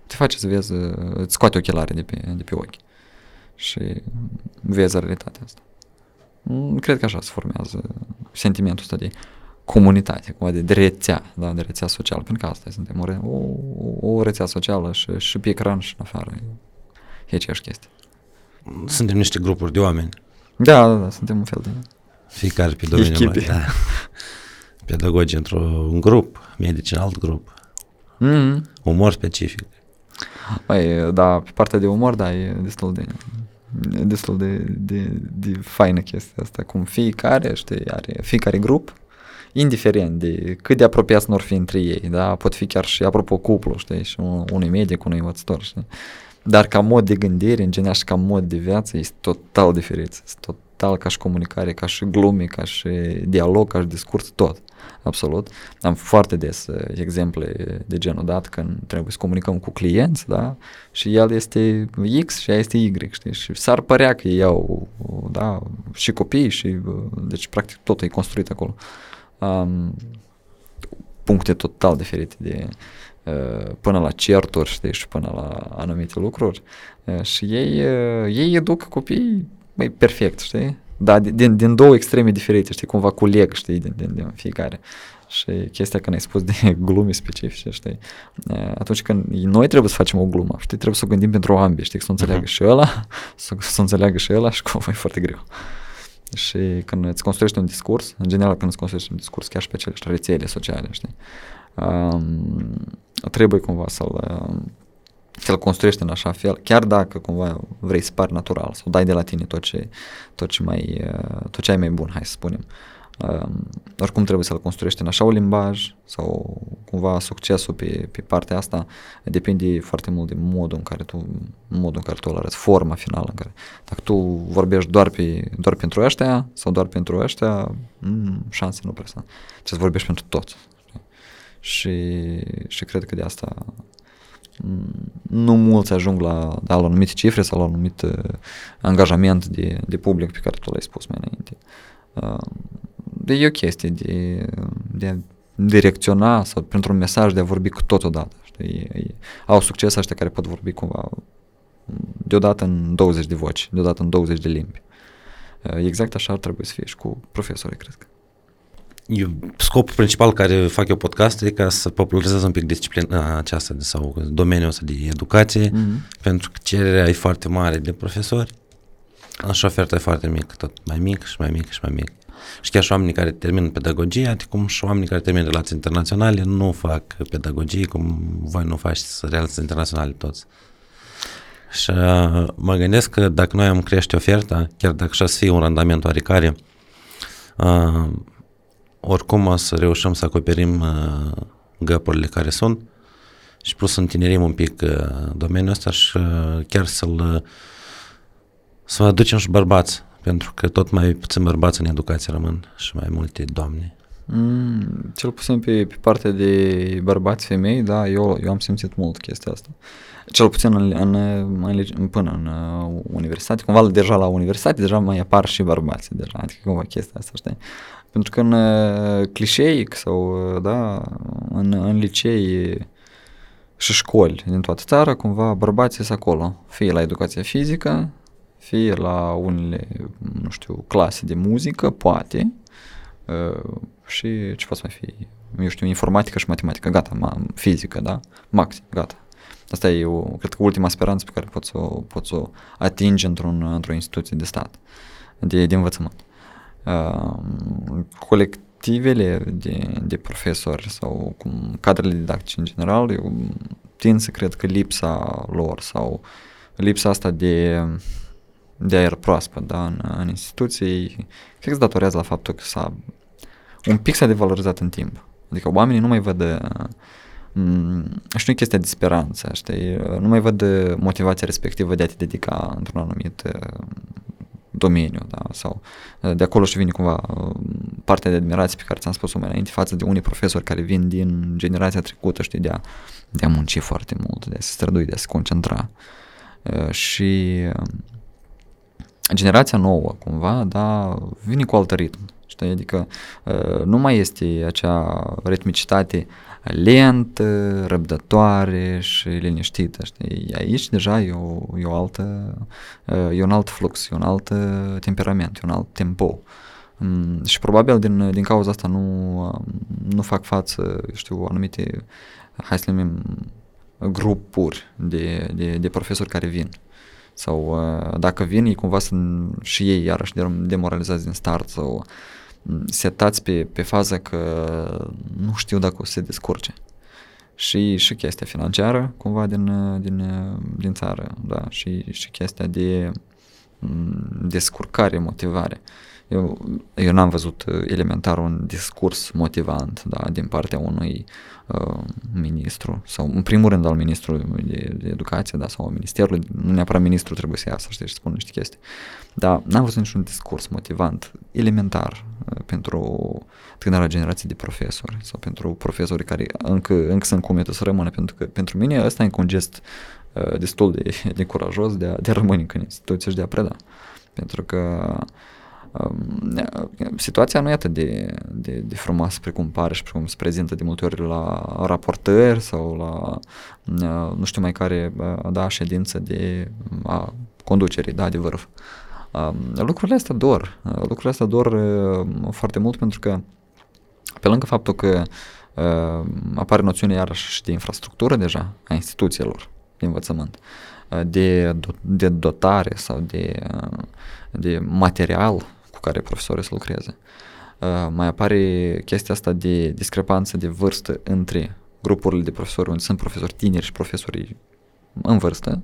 te face să vezi, îți scoate ochelare de pe, de pe ochi și vezi realitatea asta. Mm, cred că așa se formează sentimentul ăsta de comunitate, cumva de, de rețea, da, de rețea socială, pentru că asta e, suntem o, o, o rețea socială și, și pe ecran și în afară. E aceeași chestie. Suntem niște grupuri de oameni. Da, da, da, suntem un fel de... Fiecare pe domeniul mai, da pedagogi într-un grup, medici în alt grup, mm-hmm. umor specific. Păi, da, pe partea de umor, da, e destul de destul de, de, de faină chestia asta, cum fiecare, știi, are fiecare grup, indiferent de cât de apropiați nu fi între ei, da, pot fi chiar și, apropo, cuplu, știi, și un, unui medic, unui învățător, știi, dar ca mod de gândire, în general și ca mod de viață, este total diferit, este total ca și comunicare, ca și glume, ca și dialog, ca și discurs, tot absolut. Am foarte des uh, exemple de genul dat când trebuie să comunicăm cu clienți, da? Și el este X și ea este Y, știi? Și s-ar părea că ei au, da, și copii și, uh, deci practic totul e construit acolo. Um, puncte total diferite de uh, până la certuri, știi, și până la anumite lucruri. Uh, și ei, uh, ei educă copiii, băi, perfect, știi? da, din, din două extreme diferite, știi, cumva culeg, știi, din, din, din fiecare. Și chestia când ai spus de glume specifice, știi, atunci când noi trebuie să facem o glumă, știi, trebuie să o gândim pentru ambii, știi, să o înțeleagă uh-huh. și ăla, să, să o înțeleagă și ăla și cumva e foarte greu. Și când îți construiești un discurs, în general când îți construiești un discurs, chiar și pe acele rețele sociale, știi, um, trebuie cumva să-l, să-l construiești în așa fel, chiar dacă cumva vrei să pari natural, sau dai de la tine tot ce, tot ce, mai, tot ce ai mai bun, hai să spunem. Um, oricum trebuie să-l construiești în așa un limbaj sau cumva succesul pe, pe partea asta depinde foarte mult de modul în care tu, modul în care tu îl arăți, forma finală în care, dacă tu vorbești doar, pe, doar pentru ăștia sau doar pentru ăștia, mm, șanse nu prea sunt. Trebuie să vorbești pentru toți. Și, și cred că de asta mm, nu mulți ajung la, la anumite cifre sau la anumit uh, angajament de, de public pe care tu l-ai spus mai înainte. Uh, e o chestie de, de a direcționa sau pentru un mesaj de a vorbi cu totodată. Știi? E, e, au succes ăștia care pot vorbi cumva deodată în 20 de voci, deodată în 20 de limbi. Exact așa ar trebui să fie și cu profesorii, cred că. Eu, scopul principal care fac eu podcast e ca să popularizez un pic disciplina aceasta sau domeniul ăsta de educație, mm-hmm. pentru că cererea e foarte mare de profesori, așa oferta e foarte mică, tot mai mic și mai mic și mai mic. Și chiar și oamenii care termină pedagogie, adică cum și oamenii care termină relații internaționale nu fac pedagogie cum voi nu faceți relații internaționale toți. Și uh, mă gândesc că dacă noi am crește oferta, chiar dacă și să fie un randament oarecare, uh, oricum o să reușim să acoperim uh, găpurile care sunt și plus să întinerim un pic uh, domeniul ăsta și uh, chiar să-l să aducem și bărbați pentru că tot mai puțin bărbați în educație rămân și mai multe doamne. Mm, cel puțin pe, pe partea de bărbați femei, da, eu, eu am simțit mult chestia asta. Cel puțin în, în, în, până în uh, universitate, cumva deja la universitate, deja mai apar și bărbați, deja, adică cumva chestia asta, știi? Pentru că în uh, clișeic sau, uh, da, în, în licei și școli din toată țara, cumva bărbații sunt acolo, fie la educația fizică, fie la unele, nu știu, clase de muzică, poate, uh, și ce poate mai fi, eu știu, informatică și matematică, gata, ma, fizică, da, maxim, gata. Asta e, eu, cred că, ultima speranță pe care pot să o, pot să o atingi într-un, într-o instituție de stat, de, de învățământ. Uh, colectivele de, de profesori sau cum cadrele didactice în general, eu tind să cred că lipsa lor sau lipsa asta de de aer proaspăt da, în, în instituții, cred că se datorează la faptul că s-a un pic s-a devalorizat în timp. Adică oamenii nu mai văd mm, și nu e chestia de speranță, știi? Nu mai văd motivația respectivă de a te dedica într-un anumit domeniu, da? Sau de acolo și vine cumva partea de admirație pe care ți-am spus-o mai înainte față de unii profesori care vin din generația trecută, știi, de a, de a munci foarte mult, de a se strădui, de a se concentra. Și generația nouă, cumva, da, vine cu alt ritm. Știi? Adică uh, nu mai este acea ritmicitate lentă, răbdătoare și liniștită. Știi? Aici deja e, o, e, o altă, uh, e un alt flux, e un alt uh, temperament, e un alt tempo. Um, și probabil din, din cauza asta nu, um, nu fac față, știu, anumite, hai să numim, grupuri de, de, de profesori care vin. Uh, sau uh, dacă vin, ei cumva sunt și ei iarăși demoralizați din start sau mm, setați pe, pe fază că nu știu dacă o să se descurce. Și, și chestia financiară, cumva, din, din, din țară, da, și, și chestia de mm, descurcare, motivare. Eu, eu n-am văzut uh, elementar un discurs motivant da, din partea unui uh, ministru sau în primul rând al ministrului de, de educație da, sau ministerul, nu neapărat ministrul trebuie să iasă știi, și spună niște chestii. Dar n-am văzut niciun discurs motivant, elementar uh, pentru tânăra generație de profesori sau pentru profesori care încă, încă sunt cumetă să rămână, pentru că pentru mine ăsta e un congest uh, destul de, de curajos de a, de a rămâne în instituție și de a preda. Pentru că uh, situația nu e atât de, de, de frumoasă precum pare și precum se prezintă de multe ori la raportări sau la nu știu mai care da, ședință de a conducerii, da, de vârf. Uh, lucrurile astea dor. Uh, lucrurile astea dor uh, foarte mult pentru că pe lângă faptul că uh, apare noțiunea iarăși și de infrastructură deja a instituțiilor de învățământ, uh, de, de dotare sau de, uh, de material cu care profesorii să lucreze. Uh, mai apare chestia asta de discrepanță de vârstă între grupurile de profesori unde sunt profesori tineri și profesorii în vârstă,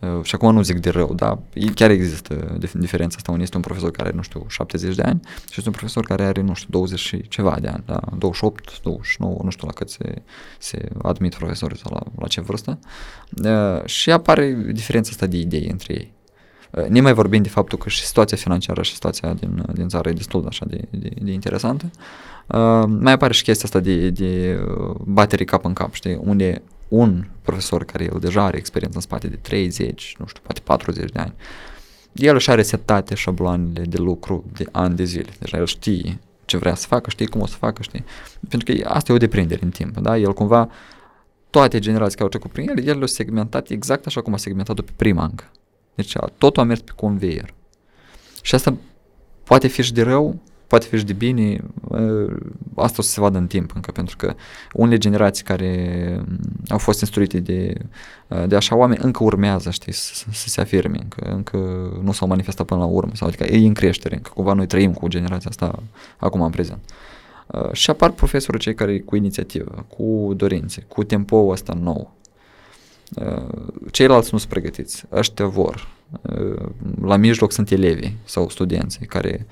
Uh, și acum nu zic de rău, dar chiar există diferența asta. Unde este un profesor care are, nu știu, 70 de ani și este un profesor care are, nu știu, 20 și ceva de ani, da? 28, 29, nu știu la cât se, se admit profesorii sau la, la ce vârstă. Uh, și apare diferența asta de idei între ei. Uh, ne mai vorbim de faptul că și situația financiară și situația din, din țară e destul de așa de, de, de interesantă. Uh, mai apare și chestia asta de, de baterii cap în cap, știi, unde un profesor care el deja are experiență în spate de 30, nu știu, poate 40 de ani, el își are setate șabloanele de lucru de ani de zile. Deja el știe ce vrea să facă, știe cum o să facă, știe. Pentru că asta e o deprindere în timp, da? El cumva, toate generații care au trecut prin el, el le-a segmentat exact așa cum a segmentat-o pe prima încă. Deci totul a mers pe conveier. Și asta poate fi și de rău, poate fi și de bine, asta o să se vadă în timp încă, pentru că unele generații care mm, au fost instruite de, de așa oameni încă urmează, știi, să, să se afirme, încă, încă nu s-au manifestat până la urmă, sau adică e în creștere, încă cumva noi trăim cu generația asta acum în prezent. Și apar profesorii cei care cu inițiativă, cu dorințe, cu tempo ăsta nou. Ceilalți nu sunt pregătiți, ăștia vor. La mijloc sunt elevii sau studenții care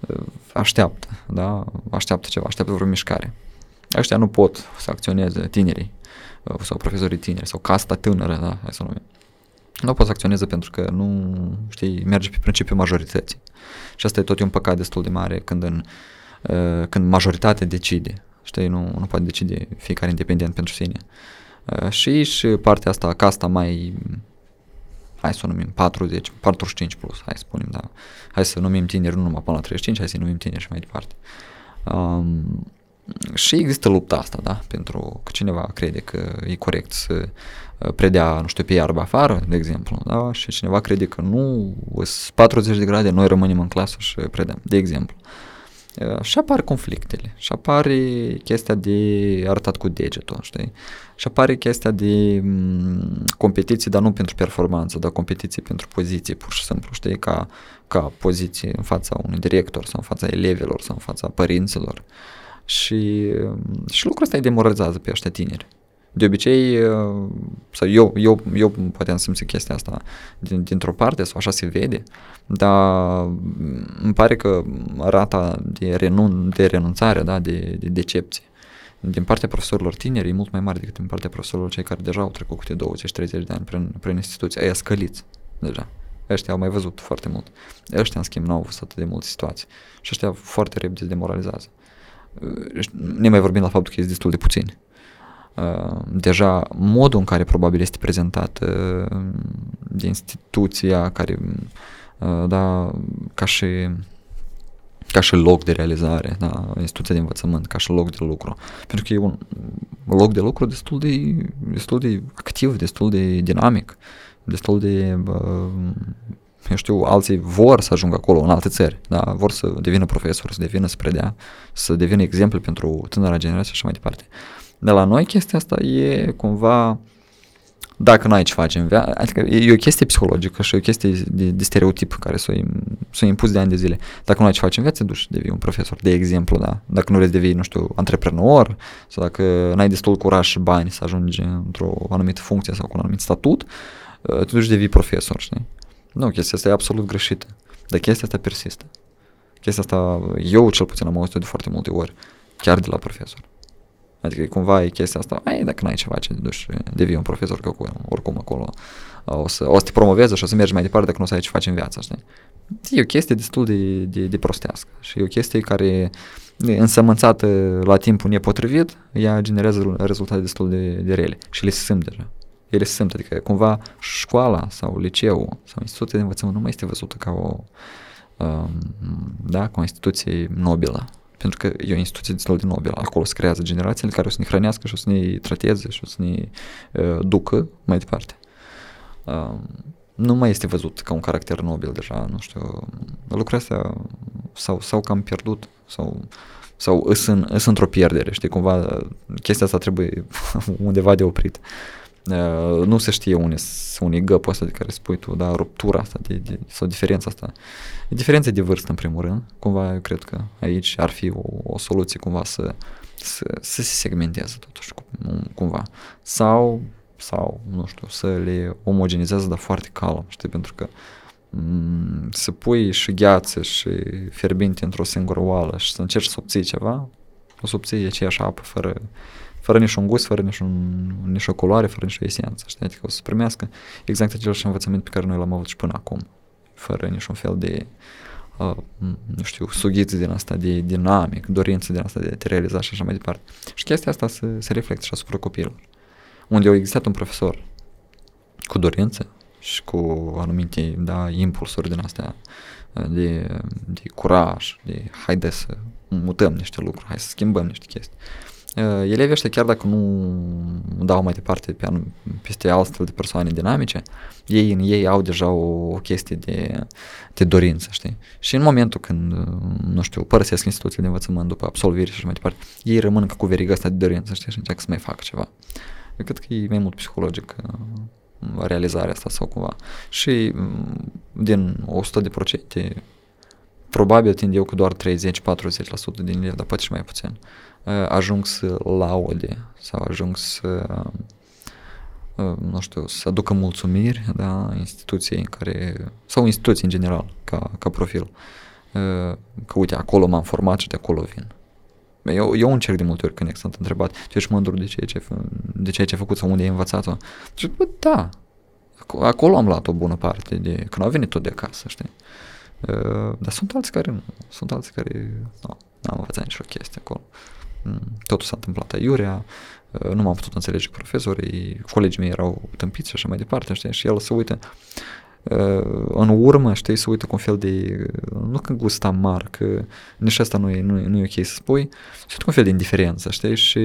uh, așteaptă, da? așteaptă ceva, așteaptă vreo mișcare. Ăștia nu pot să acționeze tinerii uh, sau profesorii tineri sau casta tânără, da? hai să numim. Nu pot să acționeze pentru că nu, știi, merge pe principiul majorității. Și asta e tot un păcat destul de mare când, în, uh, când majoritatea decide. Știi, nu, nu poate decide fiecare independent pentru sine. Uh, și și partea asta, casta mai hai să o numim 40, 45 plus, hai să spunem, da. Hai să numim tineri nu numai până la 35, hai să numim tineri și mai departe. Um, și există lupta asta, da, pentru că cineva crede că e corect să uh, predea, nu știu, pe iarbă afară, de exemplu, da, și cineva crede că nu, 40 de grade, noi rămânem în clasă și predăm, de exemplu. Uh, Uh, și apar conflictele, și apare chestia de arătat cu degetul, știi? Și apare chestia de mm, competiție, dar nu pentru performanță, dar competiție pentru poziție, pur și simplu, știi? Ca, ca poziție în fața unui director sau în fața elevilor sau în fața părinților. Și, mm, și lucrul ăsta îi demoralizează pe ăștia tineri de obicei, uh, sau eu, eu, eu poate am simțit chestia asta din, dintr-o parte sau așa se vede, dar îmi pare că rata de, renun, de renunțare, da, de, de decepție din partea profesorilor tineri e mult mai mare decât din partea profesorilor cei care deja au trecut câte 20-30 de ani prin, prin instituții. Aia scăliți deja. Ăștia au mai văzut foarte mult. Ăștia, în schimb, nu au văzut atât de multe situații. Și ăștia foarte repede se demoralizează. Ne mai vorbim la faptul că e destul de puțini. Uh, deja modul în care probabil este prezentat uh, de instituția care, uh, da, ca și ca și loc de realizare, da, instituția de învățământ, ca și loc de lucru. Pentru că e un loc de lucru destul de, destul de activ, destul de dinamic, destul de, eu știu, alții vor să ajungă acolo în alte țări, da, vor să devină profesori, să devină să predea, să devină exemplu pentru tânăra generație și mai departe. Uh, de la noi chestia asta e cumva dacă n-ai ce face în viață, adică e o chestie psihologică și e o chestie de, de stereotip care s-o, s-o impus de ani de zile. Dacă nu ai ce face în viață, duci și devii un profesor, de exemplu, da. Dacă nu vrei să devii, nu știu, antreprenor sau dacă n-ai destul curaj și bani să ajungi într-o anumită funcție sau cu un anumit statut, uh, tu duci devii profesor, știi? Nu, chestia asta e absolut greșită. Dar chestia asta persistă. Chestia asta, eu cel puțin am auzit de foarte multe ori, chiar de la profesor. Adică cumva e chestia asta, ai, dacă n-ai ceva ce duci, devii un profesor, că oricum acolo o să, o să te promoveze și o să mergi mai departe dacă nu să ai ce faci în viață, știi? E o chestie destul de, de, de prostească și e o chestie care însămânțată la timpul nepotrivit, ea generează rezultate destul de, de rele și le simt deja. Ele se simt, adică cumva școala sau liceul sau instituția de învățământ nu mai este văzută ca o, um, da, ca o instituție nobilă pentru că e o instituție destul de nobilă. Acolo se creează generațiile care o să ne hrănească și o să ne trateze și o să ne uh, ducă mai departe. Uh, nu mai este văzut ca un caracter nobil deja, nu știu, lucrurile astea s-au, s-au cam pierdut sau, sau îs, în, îs într-o pierdere, știi, cumva chestia asta trebuie undeva de oprit. Uh, nu se știe unde, unde e găpul ăsta de care spui tu, dar ruptura asta de, de, sau diferența asta. E diferența de vârstă în primul rând, cumva eu cred că aici ar fi o, o soluție cumva să, să, să se segmenteze totuși cumva. Sau sau, nu știu, să le omogenizează, dar foarte calm, știi, pentru că m- să pui și gheață și fierbinte într-o singură oală și să încerci să obții ceva, o să obții aceeași apă fără, fără niciun gust, fără niciun, nicio culoare, fără nicio esență, știi, adică o să primească exact același învățământ pe care noi l-am avut și până acum, fără niciun fel de uh, nu știu, sughiți din asta de dinamic, dorință din asta de a te realiza și așa mai departe. Și chestia asta se, se reflectă și asupra copilului unde au existat un profesor cu dorință și cu anumite da, impulsuri din astea de, de curaj, de haide să mutăm niște lucruri, hai să schimbăm niște chestii. Elevii ăștia, chiar dacă nu dau mai departe pe anum, peste altfel de persoane dinamice, ei în ei au deja o, o chestie de, de dorință, știi? Și în momentul când, nu știu, părăsesc instituțiile de învățământ după absolvire și așa mai departe, ei rămân ca cu veriga asta de dorință, știi? Și încearcă să mai facă ceva. Eu cred că e mai mult psihologic uh, realizarea asta sau cumva. Și mm, din 100 de procente, probabil tind eu cu doar 30-40% din ele, dar poate și mai puțin, uh, ajung să laude sau ajung să uh, nu știu, să aducă mulțumiri da, instituției în care, sau instituții în general, ca, ca profil. Că uite, acolo m-am format și de acolo vin. Eu, eu încerc de multe ori când sunt întrebat, tu ești mândru de ceea ce, de ceea ce ai făcut sau unde ai învățat-o? Și bă, da, acolo am luat o bună parte de, când au venit tot de acasă, știi? Uh, dar sunt alții care nu, sunt alții care nu, n-am învățat nicio chestie acolo. Mm, totul s-a întâmplat aiurea, uh, nu m-am putut înțelege cu profesorii, colegii mei erau tâmpiți și așa mai departe, știi? Și el se uită, în urmă, știi, să uită cu un fel de, nu că gust amar, că nici asta nu e, nu, e, nu e ok să spui, să uită cu un fel de indiferență, știi, și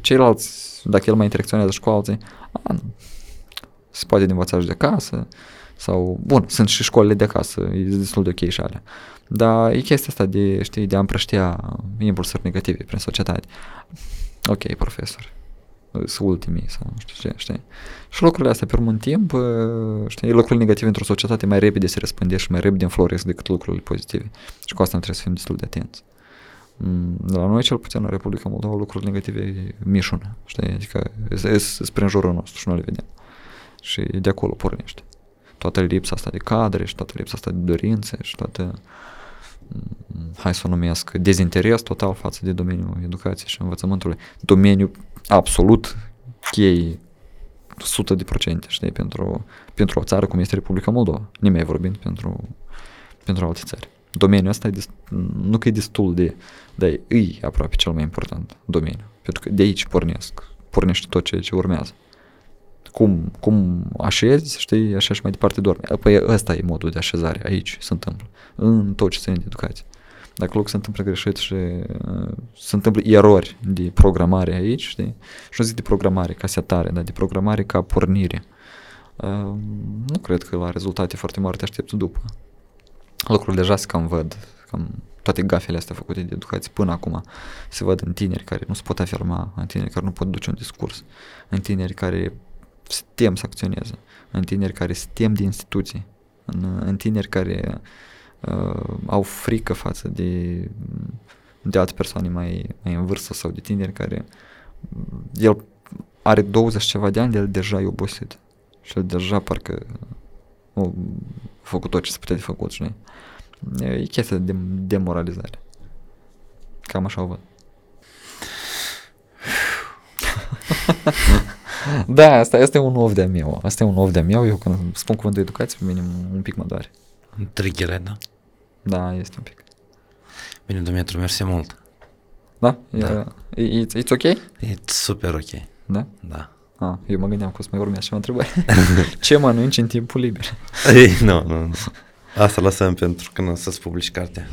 ceilalți, dacă el mai interacționează și cu alții, a, se poate de învățat și de acasă, sau, bun, sunt și școlile de acasă, e destul de ok și alea. Dar e chestia asta de, știi, de a împrăștia impulsuri negative prin societate. Ok, profesor, sunt ultimii sau nu știu ce, știi? Și lucrurile astea, pe urmă în timp, știi, lucrurile negative într-o societate mai repede se răspândesc și mai repede înfloresc decât lucrurile pozitive. Și cu asta trebuie să fim destul de atenți. Mm, la noi, cel puțin, în Republica Moldova, lucrurile negative mișună, știi? Adică sunt prin jurul nostru și nu le vedem. Și de acolo pornește. Toată lipsa asta de cadre și toată lipsa asta de dorințe și toată mm, hai să o numesc, dezinteres total față de domeniul educației și învățământului, domeniul absolut chei 100 de procente, știi, pentru, pentru o țară cum este Republica Moldova, nimeni vorbind pentru, pentru alte țări. Domeniul ăsta e dest, nu că e destul de, dar e aproape cel mai important domeniu, pentru că de aici pornesc, pornește tot ceea ce urmează. Cum, cum așezi, știi, așa și mai departe dormi. Păi ăsta e modul de așezare, aici se întâmplă, în tot ce ține de educație. Dacă lucrul se întâmplă greșit și uh, se întâmplă erori de programare aici, știi? Și nu zic de programare ca setare, dar de programare ca pornire. Uh, nu cred că la rezultate foarte mari te aștepți după. Lucrurile deja se cam văd, cam toate gafele astea făcute de educație până acum se văd în tineri care nu se pot afirma, în tineri care nu pot duce un discurs, în tineri care se tem să acționeze, în tineri care se tem de instituții, în, în tineri care uh, au frică față de, de alte persoane mai, mai în vârstă sau de tineri care el are 20 ceva de ani, el deja e obosit și el deja parcă a făcut tot ce se putea de făcut, știi? E chestia de demoralizare. Cam așa o văd. da, asta este un of de-a meu. Asta e un of de-a meu. Eu când spun cuvântul educație, pe mine un pic mă doare. Trigger, da? Da, este un pic. Bine, Dumitru, mersi mult. Da? da. E, it's, it's ok? E super ok. Da? Da. Ah, eu mă gândeam că o să mai urmează ceva întrebări. Ce mănânci în timpul liber? Ei, nu, nu, nu. Asta lăsăm pentru când o să-ți publici cartea.